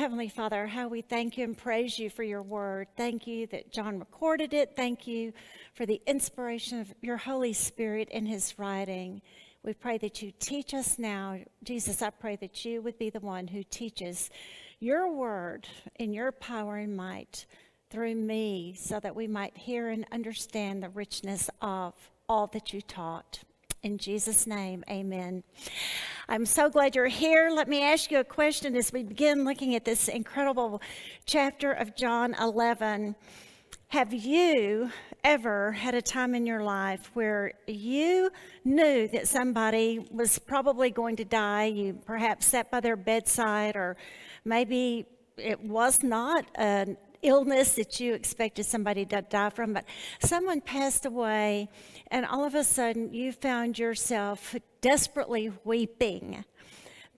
Heavenly Father, how we thank you and praise you for your word. Thank you that John recorded it. Thank you for the inspiration of your Holy Spirit in his writing. We pray that you teach us now. Jesus, I pray that you would be the one who teaches your word in your power and might through me so that we might hear and understand the richness of all that you taught. In Jesus' name, amen. I'm so glad you're here. Let me ask you a question as we begin looking at this incredible chapter of John 11. Have you ever had a time in your life where you knew that somebody was probably going to die? You perhaps sat by their bedside, or maybe it was not an illness that you expected somebody to die from, but someone passed away, and all of a sudden you found yourself desperately weeping.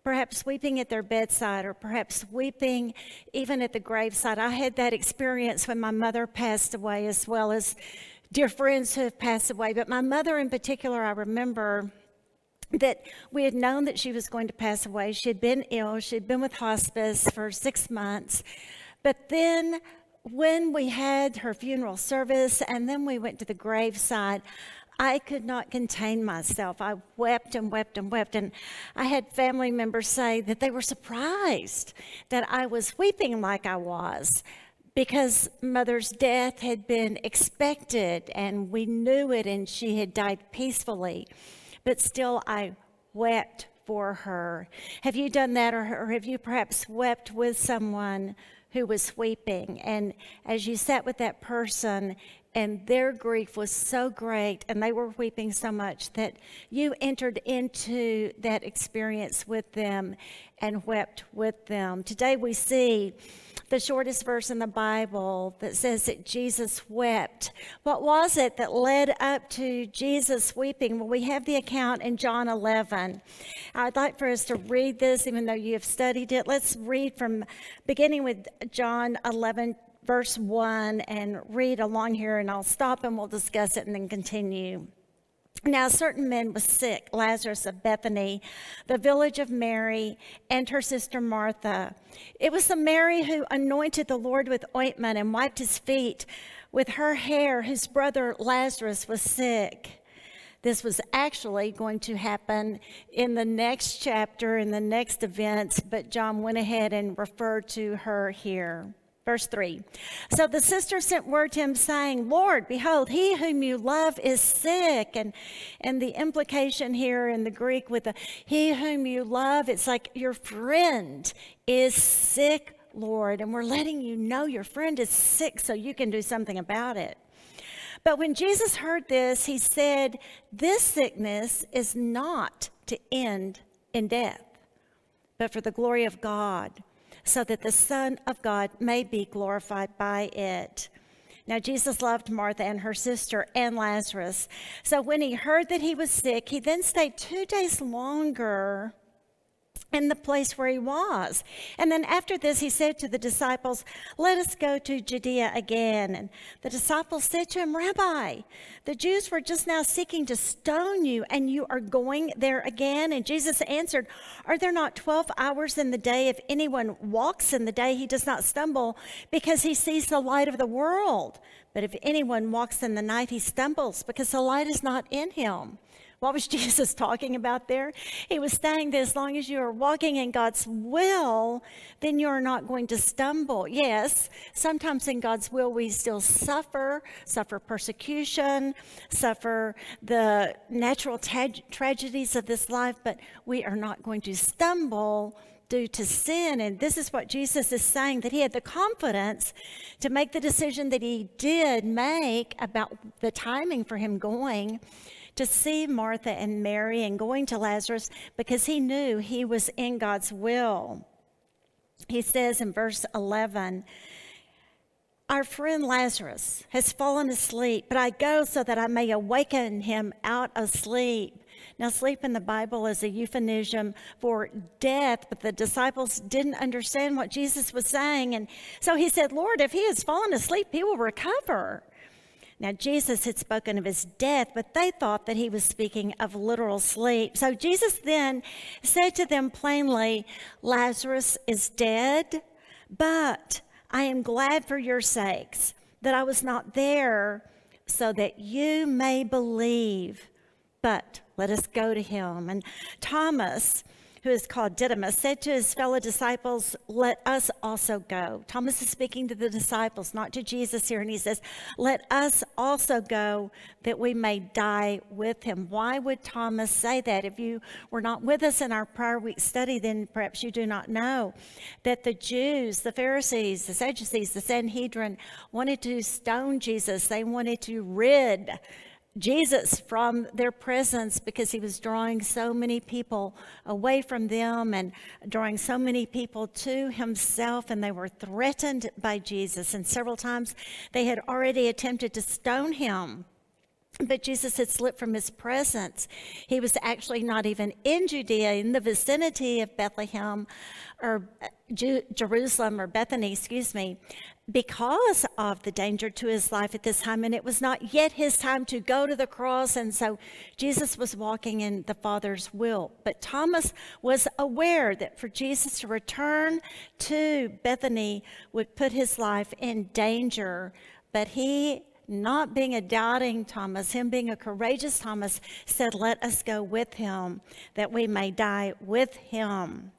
Perhaps weeping at their bedside, or perhaps weeping even at the graveside. I had that experience when my mother passed away, as well as dear friends who have passed away. But my mother, in particular, I remember that we had known that she was going to pass away. She had been ill, she had been with hospice for six months. But then when we had her funeral service and then we went to the graveside, I could not contain myself. I wept and wept and wept. And I had family members say that they were surprised that I was weeping like I was because mother's death had been expected and we knew it and she had died peacefully. But still, I wept for her. Have you done that, or, have you perhaps wept with someone who was weeping. And as you sat with that person, and their grief was so great, and they were weeping so much that you entered into that experience with them and wept with them. Today we see the shortest verse in the Bible that says that Jesus wept. What was it that led up to Jesus weeping? Well, we have the account in John 11. I'd like for us to read this, even though you have studied it. Let's read from beginning with John 11, verse 1, and read along here, and I'll stop and we'll discuss it and then continue. Now, a certain man was sick, Lazarus of Bethany, the village of Mary, and her sister Martha. It was the Mary who anointed the Lord with ointment and wiped his feet with her hair, whose brother Lazarus was sick. This was actually going to happen in the next chapter, in the next events, but John went ahead and referred to her here. Verse 3. So the sister sent word to him saying, Lord, behold, he whom you love is sick. And, and the implication here in the Greek with the he whom you love, it's like your friend is sick, Lord. And we're letting you know your friend is sick so you can do something about it. But when Jesus heard this, he said, This sickness is not to end in death, but for the glory of God so that the Son of God may be glorified by it. Now, Jesus loved Martha and her sister and Lazarus. So when he heard that he was sick, he then stayed two days longer in the place where he was. And then after this, he said to the disciples, Let us go to Judea again. And the disciples said to him, Rabbi, the Jews were just now seeking to stone you, and you are going there again? And Jesus answered, Are there not 12 hours in the day? If anyone walks in the day, he does not stumble because he sees the light of the world. But if anyone walks in the night, he stumbles because the light is not in him. What was Jesus talking about there? He was saying that as long as you are walking in God's will, then you're not going to stumble. Yes, sometimes in God's will we still suffer, suffer persecution, suffer the natural tra- tragedies of this life, but we are not going to stumble due to sin. And this is what Jesus is saying that he had the confidence to make the decision that he did make about the timing for him going to see Martha and Mary and going to Lazarus because he knew he was in God's will. He says in verse 11, Our friend Lazarus has fallen asleep, but I go so that I may awaken him out of sleep. Now, sleep in the Bible is a euphemism for death, but the disciples didn't understand what Jesus was saying. And so he said, Lord, if he has fallen asleep, he will recover. Now, Jesus had spoken of his death, but they thought that he was speaking of literal sleep. So Jesus then said to them plainly, Lazarus is dead. But I am glad for your sakes that I was not there, so that you may believe. But let us go to him. And Thomas, who is called Didymus, said to his fellow disciples, Let us also go. Thomas is speaking to the disciples, not to Jesus here, and he says, Let us also go that we may die with him. Why would Thomas say that? If you were not with us in our prior week study, then perhaps you do not know that the Jews, the Pharisees, the Sadducees, the Sanhedrin wanted to stone Jesus, they wanted to rid Jesus from their presence because he was drawing so many people away from them and drawing so many people to himself, and they were threatened by Jesus. And several times they had already attempted to stone him. But Jesus had slipped from his presence. He was actually not even in Judea, in the vicinity of Bethlehem or Jerusalem or Bethany, excuse me, because of the danger to his life at this time. And it was not yet his time to go to the cross. And so Jesus was walking in the Father's will. But Thomas was aware that for Jesus to return to Bethany would put his life in danger. But he not being a doubting Thomas, him being a courageous Thomas, said, Let us go with him that we may die with him.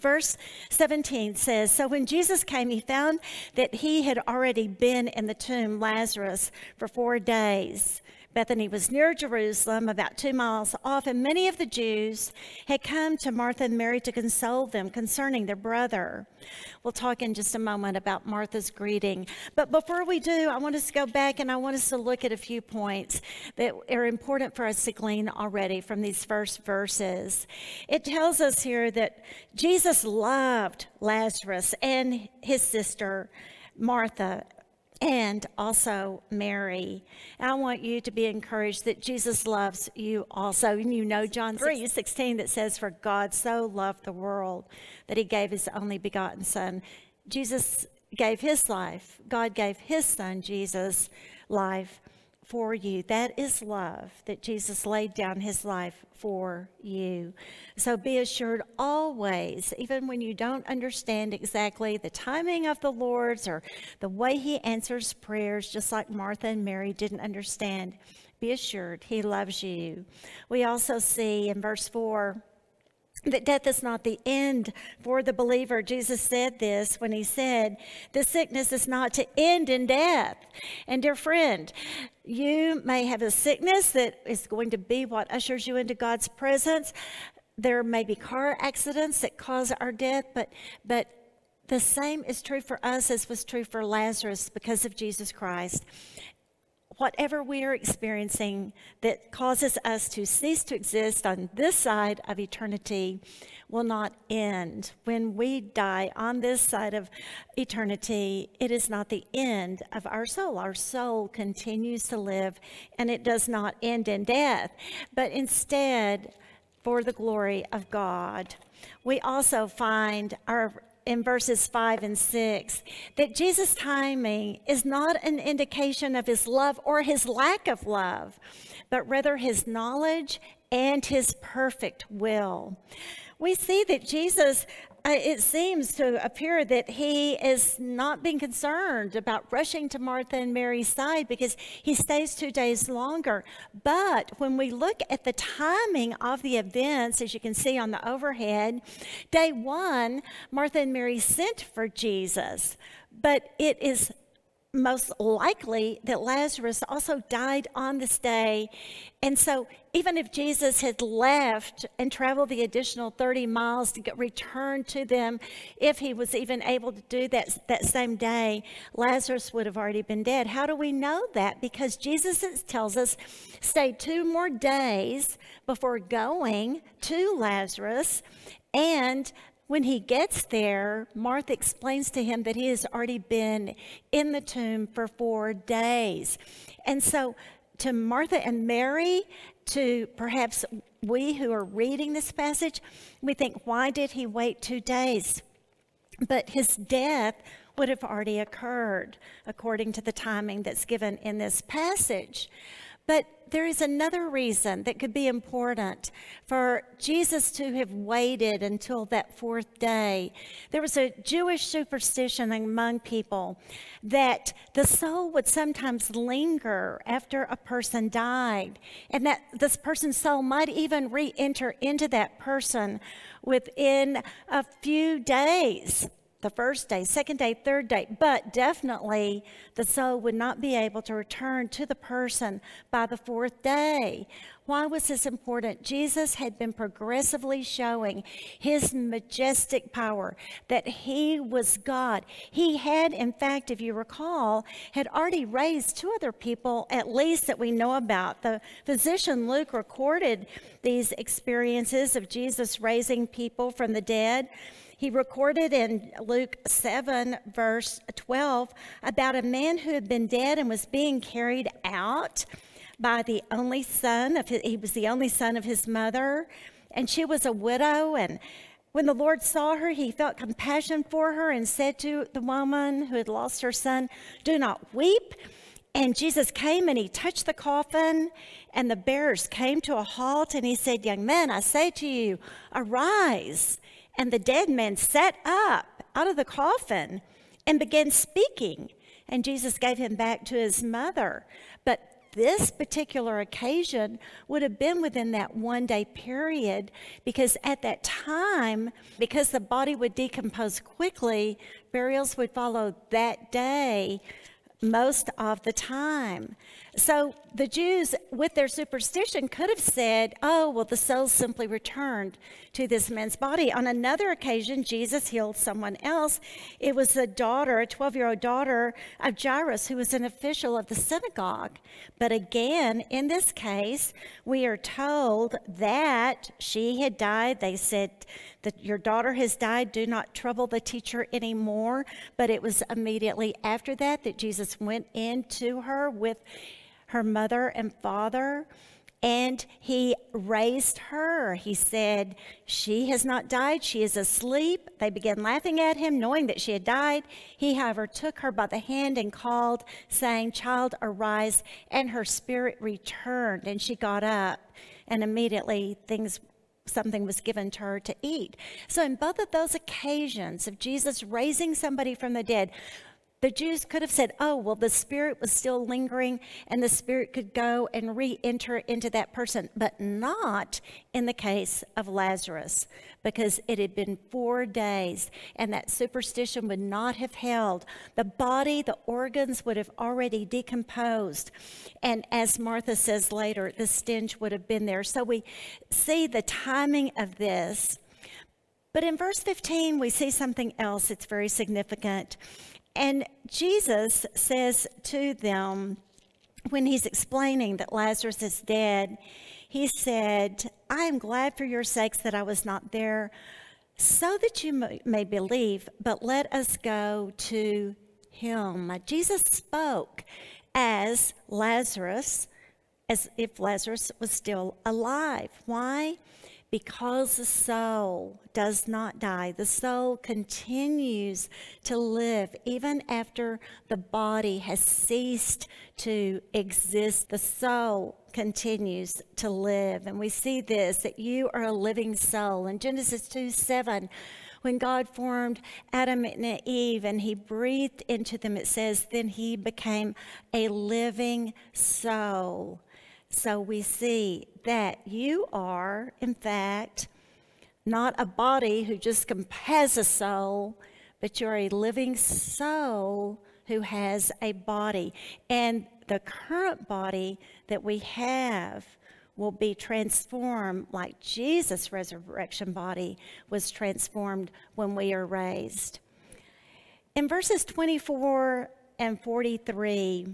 Verse 17 says So when Jesus came, he found that he had already been in the tomb, Lazarus, for four days. Bethany was near Jerusalem, about two miles off, and many of the Jews had come to Martha and Mary to console them concerning their brother. We'll talk in just a moment about Martha's greeting. But before we do, I want us to go back and I want us to look at a few points that are important for us to glean already from these first verses. It tells us here that Jesus loved Lazarus and his sister. Martha and also Mary. I want you to be encouraged that Jesus loves you also. And you know John 3 16 that says, For God so loved the world that he gave his only begotten Son. Jesus gave his life, God gave his Son, Jesus, life for you. That is love, that Jesus laid down his life for you. So be assured always, even when you don't understand exactly the timing of the Lord's or the way he answers prayers, just like Martha and Mary didn't understand, be assured he loves you. We also see in verse 4 that death is not the end for the believer. Jesus said this when he said, The sickness is not to end in death. And dear friend, you may have a sickness that is going to be what ushers you into God's presence. There may be car accidents that cause our death, but, but the same is true for us as was true for Lazarus because of Jesus Christ whatever we are experiencing that causes us to cease to exist on this side of eternity will not end. When we die on this side of eternity, it is not the end of our soul. Our soul continues to live and it does not end in death, but instead for the glory of God. We also find our in verses 5 and 6 that Jesus' timing is not an indication of his love or his lack of love, but rather his knowledge and his perfect will. We see that Jesus it seems to appear that he is not being concerned about rushing to Martha and Mary's side because he stays two days longer. But when we look at the timing of the events, as you can see on the overhead, day one, Martha and Mary sent for Jesus. But it is most likely that Lazarus also died on this day. And so, even if Jesus had left and traveled the additional 30 miles to get, return to them, if he was even able to do that that same day, Lazarus would have already been dead. How do we know that? Because Jesus tells us stay two more days before going to Lazarus. And when he gets there, Martha explains to him that he has already been in the tomb for four days. And so, to Martha and Mary, to perhaps we who are reading this passage, we think, why did he wait two days? But his death would have already occurred according to the timing that's given in this passage. But there is another reason that could be important for Jesus to have waited until that fourth day. There was a Jewish superstition among people that the soul would sometimes linger after a person died, and that this person's soul might even re enter into that person within a few days the first day, second day, third day, but definitely the soul would not be able to return to the person by the fourth day. Why was this important? Jesus had been progressively showing his majestic power that he was God. He had, in fact, if you recall, had already raised two other people, at least that we know about. The physician Luke recorded these experiences of Jesus raising people from the dead. He recorded in Luke 7, verse 12, about a man who had been dead and was being carried out by the only son of his, he was the only son of his mother, and she was a widow. And when the Lord saw her, he felt compassion for her and said to the woman who had lost her son, Do not weep. And Jesus came and he touched the coffin, and the bearers came to a halt, and he said, Young men, I say to you, arise. And the dead man sat up out of the coffin and began speaking. And Jesus gave him back to his mother. This particular occasion would have been within that one day period because at that time, because the body would decompose quickly, burials would follow that day most of the time. So the Jews, with their superstition, could have said, oh, well, the soul simply returned to this man's body. On another occasion, Jesus healed someone else. It was a daughter, a 12 year old daughter of Jairus, who was an official of the synagogue. But again, in this case, we are told that she had died. They said that your daughter has died. Do not trouble the teacher anymore. But it was immediately after that that Jesus went into her with her mother and father, and he raised her. He said, She has not died, she is asleep. They began laughing at him, knowing that she had died. He, however, took her by the hand and called, saying, Child, arise. And her spirit returned, and she got up. And immediately things something was given to her to eat. So, in both of those occasions of Jesus raising somebody from the dead, the Jews could have said, oh, well, the spirit was still lingering and the spirit could go and re enter into that person, but not in the case of Lazarus because it had been four days and that superstition would not have held. The body, the organs would have already decomposed. And as Martha says later, the stench would have been there. So we see the timing of this. But in verse 15, we see something else that's very significant. And Jesus says to them, when he's explaining that Lazarus is dead, he said, I am glad for your sakes that I was not there, so that you may believe, but let us go to him. Jesus spoke as Lazarus, as if Lazarus was still alive. Why? Because the soul does not die, the soul continues to live even after the body has ceased to exist. The soul continues to live. And we see this that you are a living soul. In Genesis 2 7, when God formed Adam and Eve and he breathed into them, it says, then he became a living soul. So we see that you are, in fact, not a body who just has a soul, but you're a living soul who has a body. And the current body that we have will be transformed like Jesus' resurrection body was transformed when we are raised. In verses 24 and 43,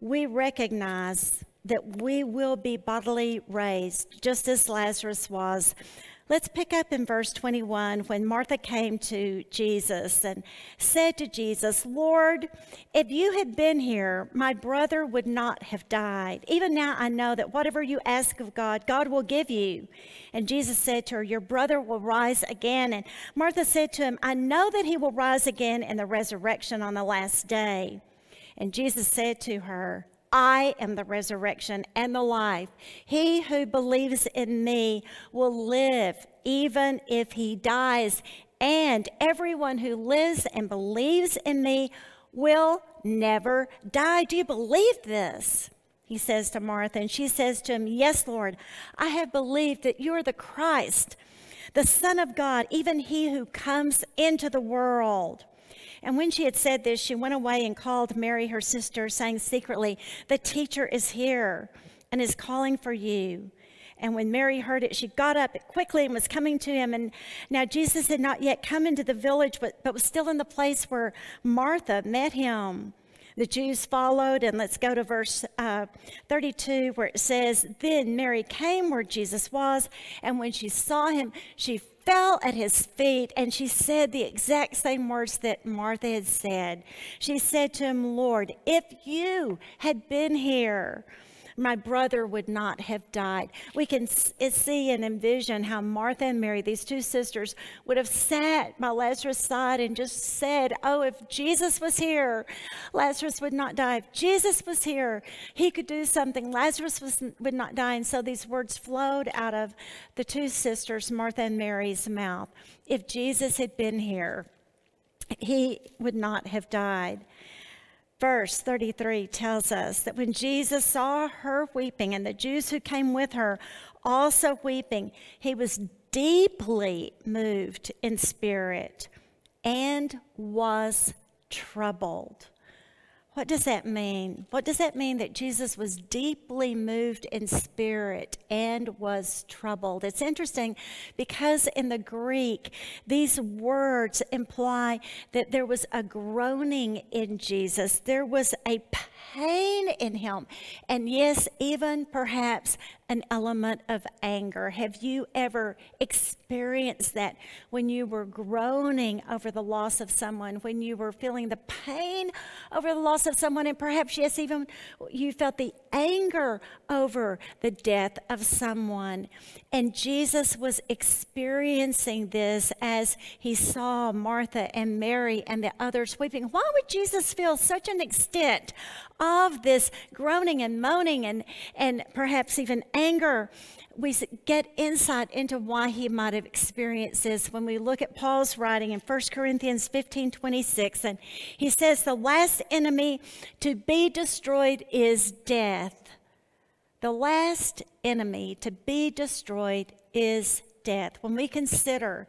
we recognize that we will be bodily raised, just as Lazarus was. Let's pick up in verse 21 when Martha came to Jesus and said to Jesus, Lord, if you had been here, my brother would not have died. Even now I know that whatever you ask of God, God will give you. And Jesus said to her, Your brother will rise again. And Martha said to him, I know that he will rise again in the resurrection on the last day. And Jesus said to her, I am the resurrection and the life. He who believes in me will live even if he dies, and everyone who lives and believes in me will never die. Do you believe this? He says to Martha, and she says to him, Yes, Lord, I have believed that you are the Christ, the Son of God, even he who comes into the world. And when she had said this, she went away and called Mary, her sister, saying secretly, The teacher is here and is calling for you. And when Mary heard it, she got up quickly and was coming to him. And now Jesus had not yet come into the village, but, but was still in the place where Martha met him. The Jews followed, and let's go to verse uh, 32 where it says, Then Mary came where Jesus was, and when she saw him, she fell at his feet and she said the exact same words that Martha had said. She said to him, Lord, if you had been here, my brother would not have died. We can see and envision how Martha and Mary, these two sisters, would have sat by Lazarus' side and just said, Oh, if Jesus was here, Lazarus would not die. If Jesus was here, he could do something. Lazarus was, would not die. And so these words flowed out of the two sisters, Martha and Mary's mouth. If Jesus had been here, he would not have died verse 33 tells us that when Jesus saw her weeping and the Jews who came with her also weeping, he was deeply moved in spirit and was troubled. What does that mean? What does that mean that Jesus was deeply moved in spirit and was troubled? It's interesting because in the Greek, these words imply that there was a groaning in Jesus, there was a pain in him, and yes, even perhaps an element of anger. Have you ever experienced that when you were groaning over the loss of someone, when you were feeling the pain over the loss of someone, and perhaps, yes, even you felt the anger over the death of someone? And Jesus was experiencing this as he saw Martha and Mary and the others weeping. Why would Jesus feel such an extent of this groaning and moaning and, and perhaps even anger, we get insight into why he might have experienced this when we look at Paul's writing in 1 Corinthians 15 26. And he says, The last enemy to be destroyed is death. The last enemy to be destroyed is death. When we consider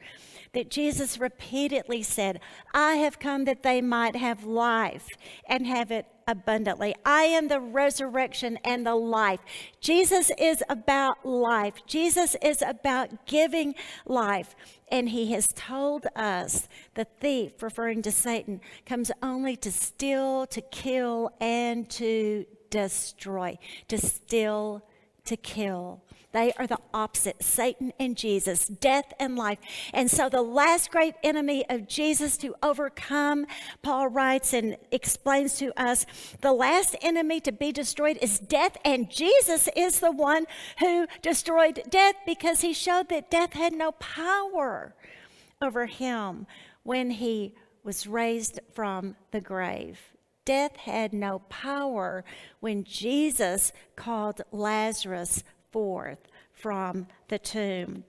that Jesus repeatedly said, I have come that they might have life and have it abundantly. I am the resurrection and the life. Jesus is about life. Jesus is about giving life. And he has told us the thief, referring to Satan, comes only to steal, to kill, and to destroy, to steal, to kill. They are the opposite Satan and Jesus, death and life. And so, the last great enemy of Jesus to overcome, Paul writes and explains to us the last enemy to be destroyed is death, and Jesus is the one who destroyed death because he showed that death had no power over him when he was raised from the grave. Death had no power when Jesus called Lazarus forth from the tomb.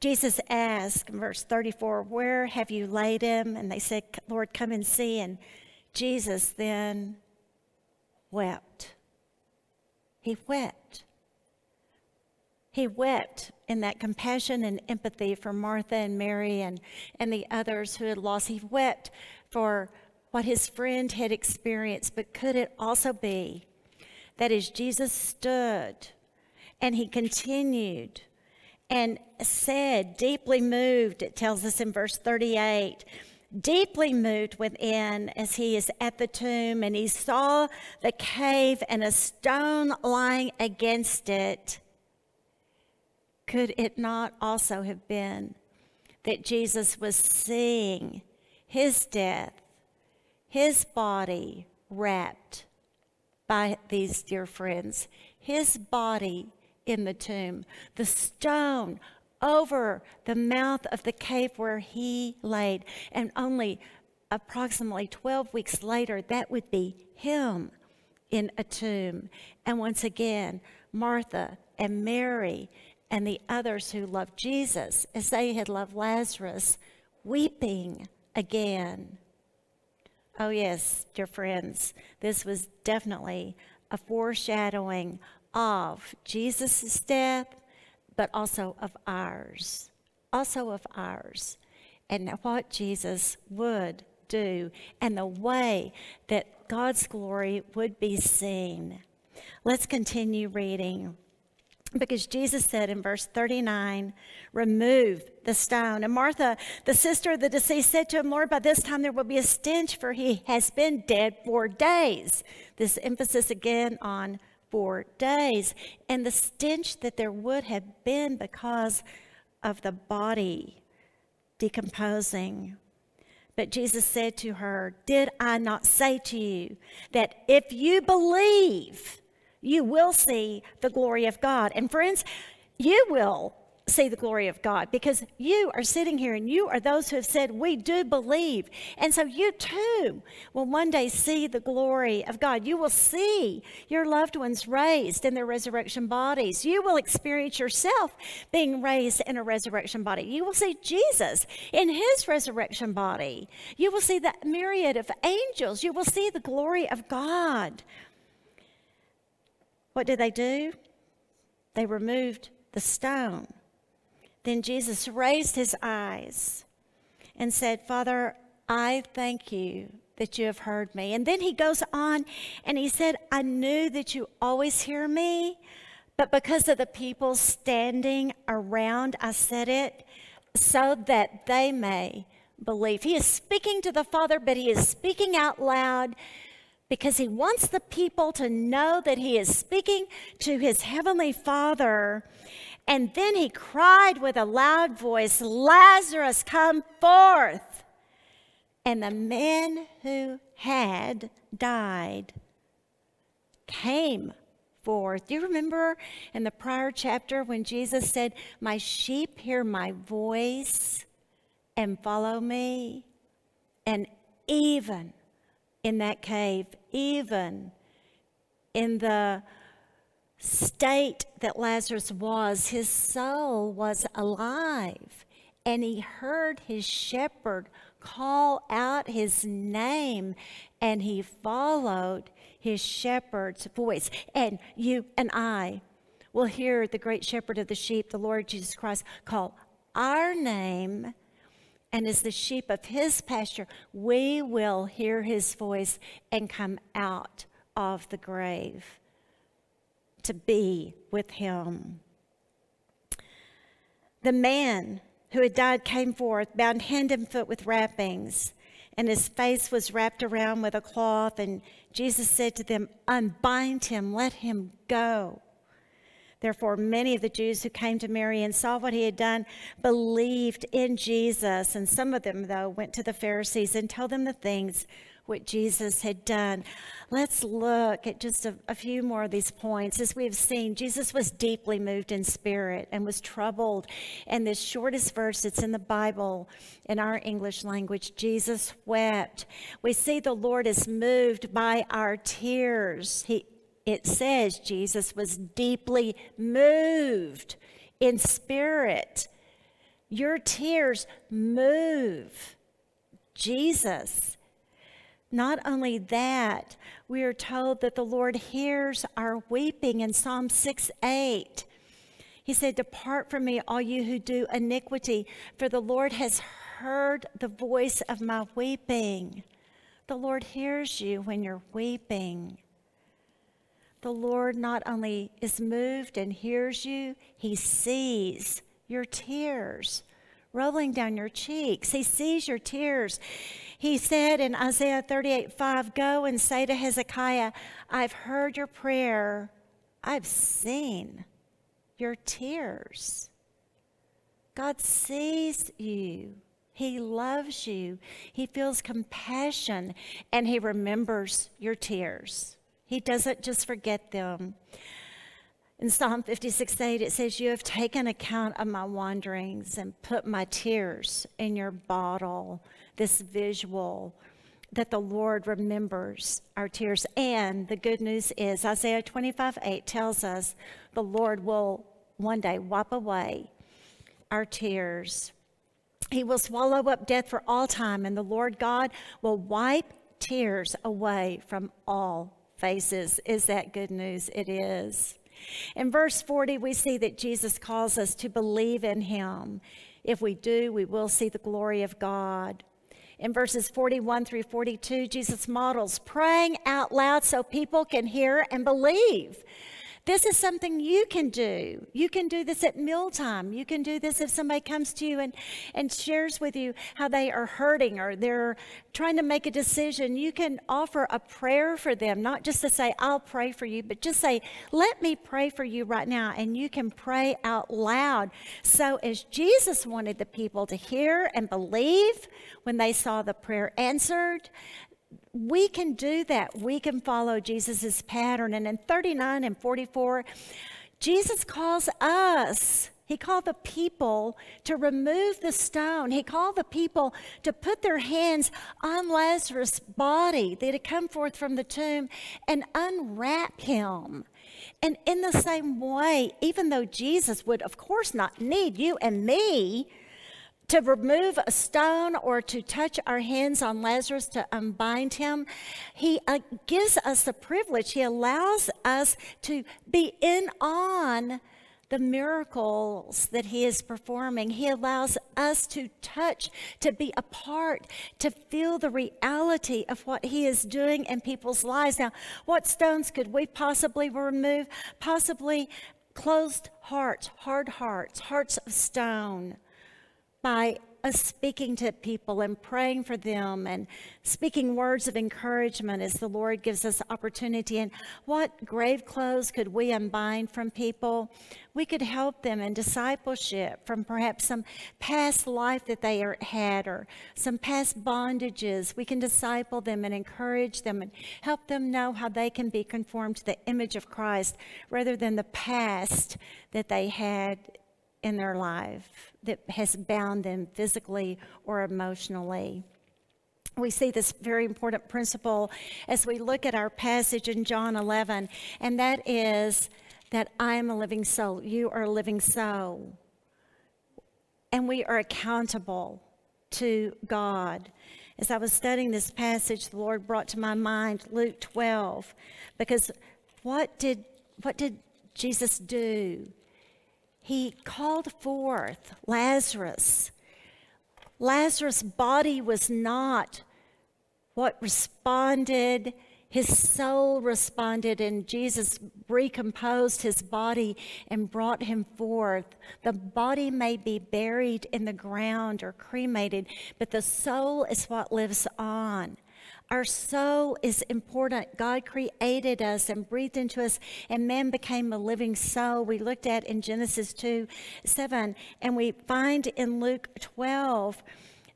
Jesus asked, verse 34, Where have you laid him? And they said, Lord, come and see. And Jesus then wept. He wept. He wept in that compassion and empathy for Martha and Mary and, and the others who had lost. He wept for what his friend had experienced. But could it also be that as Jesus stood and he continued and said, deeply moved, it tells us in verse 38, deeply moved within as he is at the tomb and he saw the cave and a stone lying against it. Could it not also have been that Jesus was seeing his death, his body wrapped by these dear friends, his body in the tomb, the stone over the mouth of the cave where he laid. And only approximately 12 weeks later, that would be him in a tomb. And once again, Martha and Mary and the others who loved Jesus, as they had loved Lazarus, weeping again. Oh, yes, dear friends, this was definitely a foreshadowing of Jesus' death, but also of ours. Also of ours. And what Jesus would do and the way that God's glory would be seen. Let's continue reading. Because Jesus said in verse 39, remove the stone. And Martha, the sister of the deceased, said to him, Lord, by this time there will be a stench, for he has been dead four days. This emphasis again on four days. And the stench that there would have been because of the body decomposing. But Jesus said to her, Did I not say to you that if you believe, you will see the glory of God? And friends, you will see the glory of God because you are sitting here and you are those who have said, We do believe. And so you too will one day see the glory of God. You will see your loved ones raised in their resurrection bodies. You will experience yourself being raised in a resurrection body. You will see Jesus in his resurrection body. You will see the myriad of angels. You will see the glory of God. What did they do? They removed the stone. Then Jesus raised his eyes and said, Father, I thank you that you have heard me. And then he goes on and he said, I knew that you always hear me, but because of the people standing around, I said it so that they may believe. He is speaking to the Father, but he is speaking out loud because he wants the people to know that he is speaking to his heavenly Father and then he cried with a loud voice, Lazarus, come forth. And the man who had died came forth. Do you remember in the prior chapter when Jesus said, My sheep hear my voice and follow me? And even in that cave, even in the state that Lazarus was, his soul was alive. And he heard his shepherd call out his name, and he followed his shepherd's voice. And you and I will hear the great shepherd of the sheep, the Lord Jesus Christ, call our name. And as the sheep of his pasture, we will hear his voice and come out of the grave to be with him. The man who had died came forth, bound hand and foot with wrappings, and his face was wrapped around with a cloth. And Jesus said to them, Unbind him, let him go. Therefore, many of the Jews who came to Mary and saw what he had done believed in Jesus. And some of them, though, went to the Pharisees and told them the things what Jesus had done. Let's look at just a, a, few more of these points. As we have seen, Jesus was deeply moved in spirit and was troubled. And this shortest verse that's in the Bible in our English language, Jesus wept. We see the Lord is moved by our tears. He, it says Jesus was deeply moved in spirit. Your tears move Jesus. Not only that, we are told that the Lord hears our weeping in Psalm 6 8. He said, Depart from me, all you who do iniquity, for the Lord has heard the voice of my weeping. The Lord hears you when you're weeping. The Lord not only is moved and hears you, He sees your tears rolling down your cheeks. He sees your tears. He said in Isaiah 38 5, Go and say to Hezekiah, I've heard your prayer, I've seen your tears. God sees you. He loves you. He feels compassion and He remembers your tears. He doesn't just forget them. In Psalm 56 8, it says, You have taken account of my wanderings and put my tears in your bottle. This visual that the Lord remembers our tears. And the good news is Isaiah 25 8 tells us the Lord will one day wipe away our tears. He will swallow up death for all time, and the Lord God will wipe tears away from all faces. Is that good news? It is. In verse 40, we see that Jesus calls us to believe in him. If we do, we will see the glory of God. In verses 41 through 42, Jesus models praying out loud so people can hear and believe. This is something you can do. You can do this at mealtime. You can do this if somebody comes to you and, and shares with you how they are hurting or they're trying to make a decision. You can offer a prayer for them, not just to say, I'll pray for you, but just say, Let me pray for you right now. And you can pray out loud. So, as Jesus wanted the people to hear and believe when they saw the prayer answered, we can do that. We can follow Jesus' pattern. And in 39 and 44, Jesus calls us, he called the people to remove the stone. He called the people to put their hands on Lazarus' body that had come forth from the tomb and unwrap him. And in the same way, even though Jesus would, of course, not need you and me to remove a stone or to touch our hands on Lazarus to unbind him. He uh, gives us the privilege, he allows us to be in on the miracles that he is performing. He allows us to touch, to be a part, to feel the reality of what he is doing in people's lives. Now, what stones could we possibly remove? Possibly closed hearts, hard hearts, hearts of stone by us speaking to people and praying for them and speaking words of encouragement as the Lord gives us opportunity. And what grave clothes could we unbind from people? We could help them in discipleship from perhaps some past life that they are, had or some past bondages. We can disciple them and encourage them and help them know how they can be conformed to the image of Christ rather than the past that they had in their life that has bound them physically or emotionally. We see this very important principle as we look at our passage in John 11, and that is that I am a living soul. You are a living soul. And we are accountable to God. As I was studying this passage, the Lord brought to my mind Luke 12, because what did, what did Jesus do? He called forth Lazarus. Lazarus' body was not what responded. His soul responded, and Jesus recomposed his body and brought him forth. The body may be buried in the ground or cremated, but the soul is what lives on. Our soul is important. God created us and breathed into us, and man became a living soul. We looked at in Genesis 2 7, and we find in Luke 12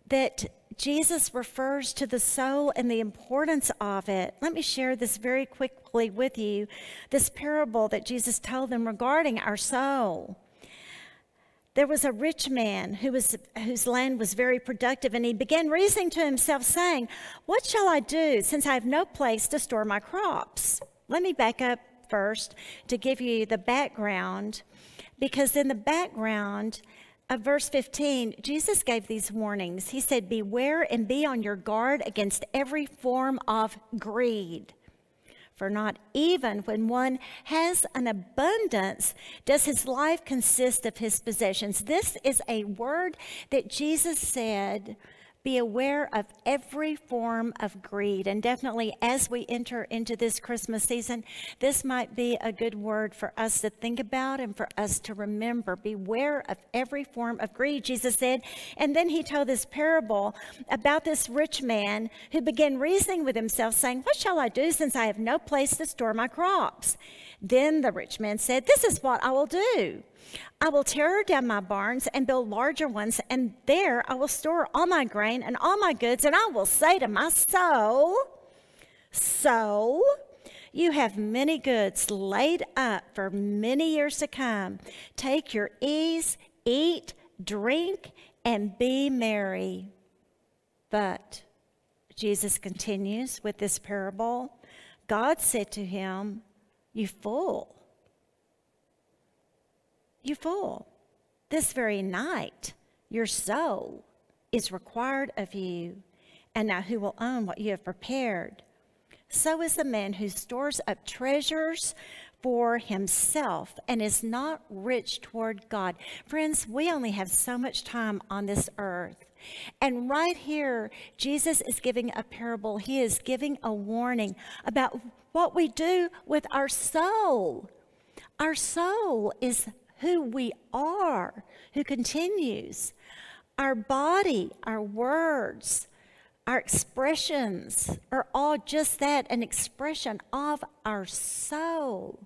that Jesus refers to the soul and the importance of it. Let me share this very quickly with you this parable that Jesus told them regarding our soul. There was a rich man who was, whose land was very productive, and he began reasoning to himself, saying, What shall I do since I have no place to store my crops? Let me back up first to give you the background, because in the background of verse 15, Jesus gave these warnings. He said, Beware and be on your guard against every form of greed. For not even when one has an abundance does his life consist of his possessions. This is a word that Jesus said be aware of every form of greed. And definitely, as we enter into this Christmas season, this might be a good word for us to think about and for us to remember. Beware of every form of greed, Jesus said. And then he told this parable about this rich man who began reasoning with himself, saying, What shall I do since I have no place to store my crops? Then the rich man said, This is what I will do. I will tear down my barns and build larger ones, and there I will store all my grain and all my goods, and I will say to my soul, Soul, you have many goods laid up for many years to come. Take your ease, eat, drink, and be merry. But Jesus continues with this parable. God said to him, You fool. You fool. This very night, your soul is required of you. And now, who will own what you have prepared? So is the man who stores up treasures for himself and is not rich toward God. Friends, we only have so much time on this earth. And right here, Jesus is giving a parable. He is giving a warning about what we do with our soul. Our soul is who we are, who continues. Our body, our words, our expressions are all just that an expression of our soul.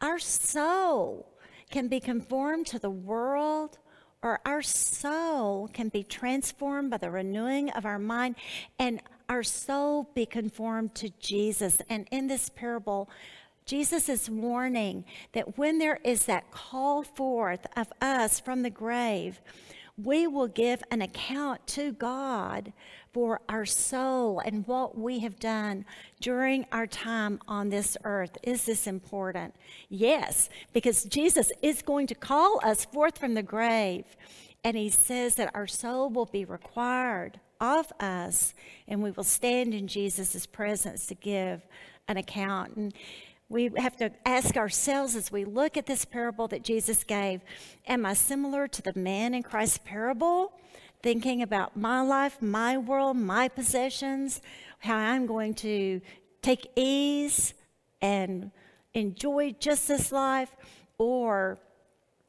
Our soul can be conformed to the world, or our soul can be transformed by the renewing of our mind, and our soul be conformed to Jesus. And in this parable, Jesus is warning that when there is that call forth of us from the grave, we will give an account to God for our soul and what we have done during our time on this earth. Is this important? Yes, because Jesus is going to call us forth from the grave. And he says that our soul will be required of us, and we will stand in Jesus' presence to give an account. And we have to ask ourselves as we look at this parable that Jesus gave Am I similar to the man in Christ's parable? thinking about my life, my world, my possessions, how I'm going to take ease and enjoy just this life, or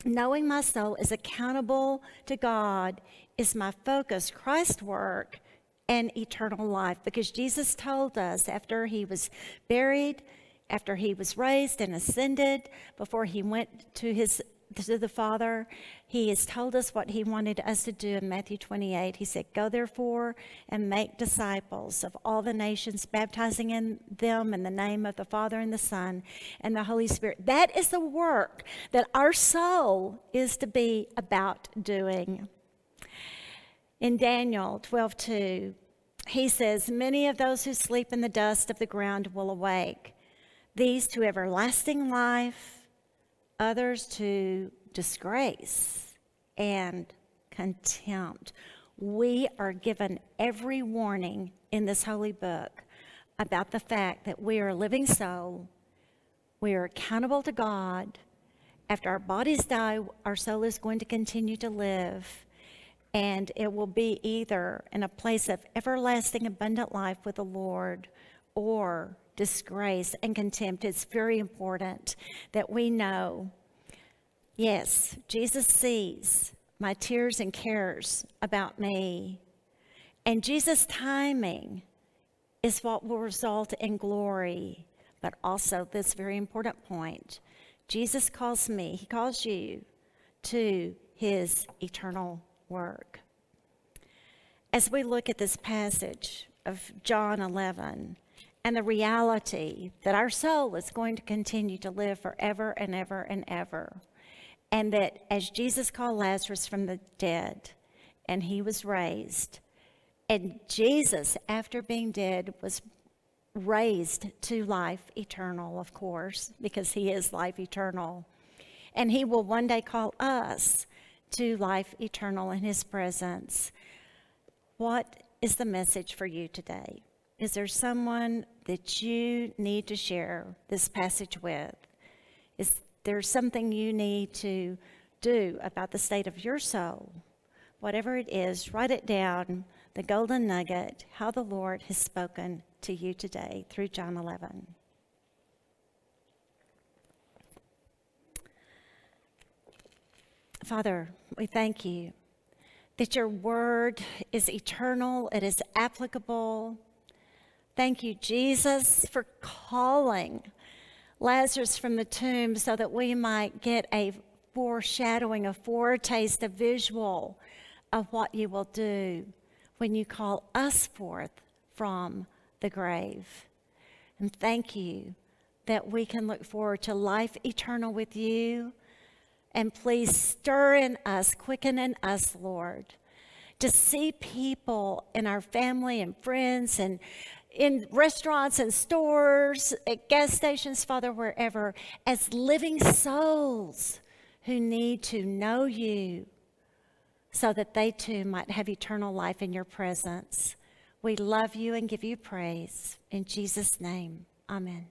knowing my soul is accountable to God is my focus, Christ's work and eternal life. Because Jesus told us after he was buried, after he was raised and ascended, before he went to his to the Father. He has told us what He wanted us to do in Matthew 28. He said, Go therefore and make disciples of all the nations, baptizing in them in the name of the Father and the Son and the Holy Spirit. That is the work that our soul is to be about doing. In Daniel 12 2, he says, Many of those who sleep in the dust of the ground will awake, these to everlasting life others to disgrace and contempt. We are given every warning in this holy book about the fact that we are a living soul, we are accountable to God. After our bodies die, our soul is going to continue to live, and it will be either in a place of everlasting, abundant life with the Lord or disgrace and contempt, it's very important that we know yes, Jesus sees my tears and cares about me. And Jesus' timing is what will result in glory. But also, this very important point Jesus calls me, He calls you to His eternal work. As we look at this passage of John 11, and the reality that our soul is going to continue to live forever and ever and ever. And that as Jesus called Lazarus from the dead and he was raised, and Jesus, after being dead, was raised to life eternal, of course, because he is life eternal. And he will one day call us to life eternal in his presence. What is the message for you today? Is there someone that you need to share this passage with? Is there something you need to do about the state of your soul? Whatever it is, write it down the golden nugget, how the Lord has spoken to you today through John 11. Father, we thank you that your word is eternal, it is applicable, Thank you, Jesus, for calling Lazarus from the tomb so that we might get a foreshadowing, a foretaste, a visual of what you will do when you call us forth from the grave. And thank you that we can look forward to life eternal with you. And please stir in us, quicken in us, Lord, to see people in our family and friends and in restaurants and stores, at gas stations, Father, wherever, as living souls who need to know you so that they too might have eternal life in your presence. We love you and give you praise. In Jesus' name, amen.